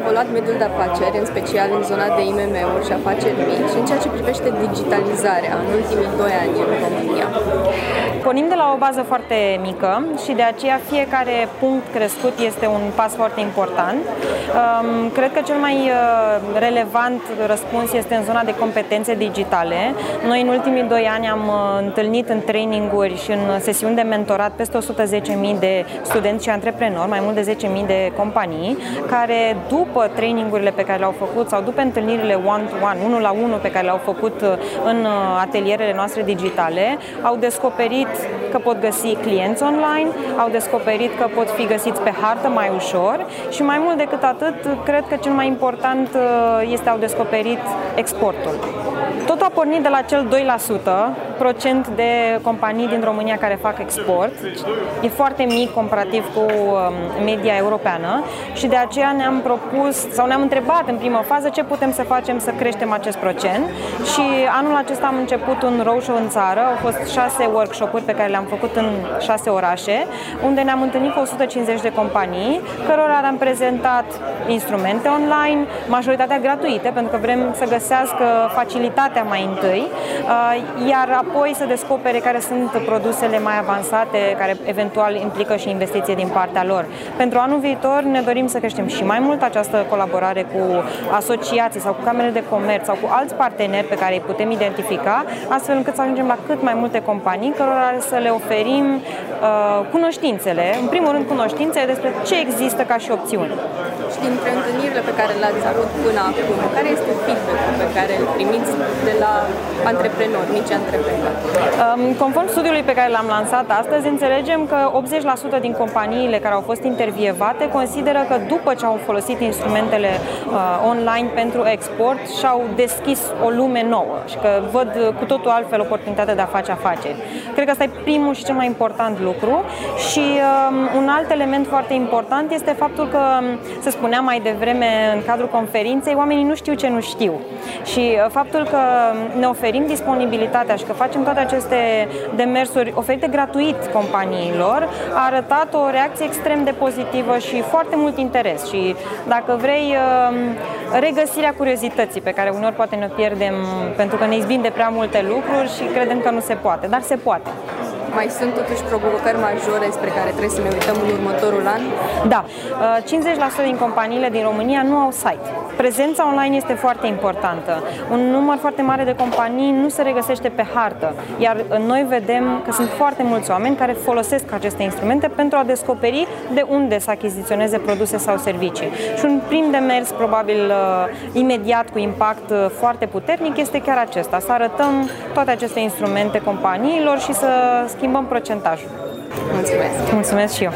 evoluat mediul de afaceri, în special în zona de IMM-uri și afaceri mici, în ceea ce privește digitalizarea în ultimii doi ani în România? Pornim de la o bază foarte mică și de aceea fiecare punct crescut este un pas foarte important. Um, cred că cel mai uh, relevant răspuns este în zona de competențe digitale. Noi în ultimii doi ani am uh, întâlnit în traininguri și în sesiuni de mentorat peste 110.000 de studenți și antreprenori, mai mult de 10.000 de companii, care după trainingurile pe care le-au făcut sau după întâlnirile one-to-one, unul la unul pe care le-au făcut uh, în atelierele noastre digitale, au descoperit că pot găsi clienți online, au descoperit că pot fi găsiți pe hartă mai ușor și mai mult decât atât, cred că cel mai important uh, este au descoperit exportul. Totul a pornit de la cel 2% procent de companii din România care fac export. E foarte mic comparativ cu um, media europeană și de aceea ne-am propus sau ne-am întrebat în primă fază ce putem să facem să creștem acest procent și anul acesta am început un roadshow în țară. Au fost șase workshop-uri pe care le-am făcut în șase orașe, unde ne-am întâlnit cu 150 de companii, cărora le-am prezentat instrumente online, majoritatea gratuite, pentru că vrem să găsească facilitatea mai întâi, uh, iar apoi să descopere care sunt produsele mai avansate, care eventual implică și investiție din partea lor. Pentru anul viitor ne dorim să creștem și mai mult această colaborare cu asociații sau cu camere de comerț sau cu alți parteneri pe care îi putem identifica, astfel încât să ajungem la cât mai multe companii cărora să le oferim uh, cunoștințele, în primul rând cunoștințele despre ce există ca și opțiuni. Și dintre întâlnirile pe care le-ați avut până acum, care este feedback-ul pe care îl primiți de la antreprenori, mici antreprenori? Um, conform studiului pe care l-am lansat astăzi, înțelegem că 80% din companiile care au fost intervievate consideră că după ce au folosit instrumentele uh, online pentru export și-au deschis o lume nouă și că văd cu totul altfel oportunitatea de a face afaceri. Cred că asta e primul și cel mai important lucru și um, un alt element foarte important este faptul că, um, se spunea mai devreme în cadrul conferinței, oamenii nu știu ce nu știu. Și uh, faptul că ne oferim disponibilitatea și că facem toate aceste demersuri oferite gratuit companiilor a arătat o reacție extrem de pozitivă și foarte mult interes. Și dacă vrei, um, regăsirea curiozității pe care uneori poate ne pierdem pentru că ne izbim de prea multe lucruri și credem că nu se poate, dar se poate mai sunt totuși provocări majore spre care trebuie să ne uităm în următorul an? Da. 50% uh, din companiile din România nu au site. Prezența online este foarte importantă. Un număr foarte mare de companii nu se regăsește pe hartă, iar noi vedem că sunt foarte mulți oameni care folosesc aceste instrumente pentru a descoperi de unde să achiziționeze produse sau servicii. Și un prim demers, probabil uh, imediat, cu impact uh, foarte puternic, este chiar acesta, să arătăm toate aceste instrumente companiilor și să schimbăm procentajul. Mulțumesc! Mulțumesc și eu!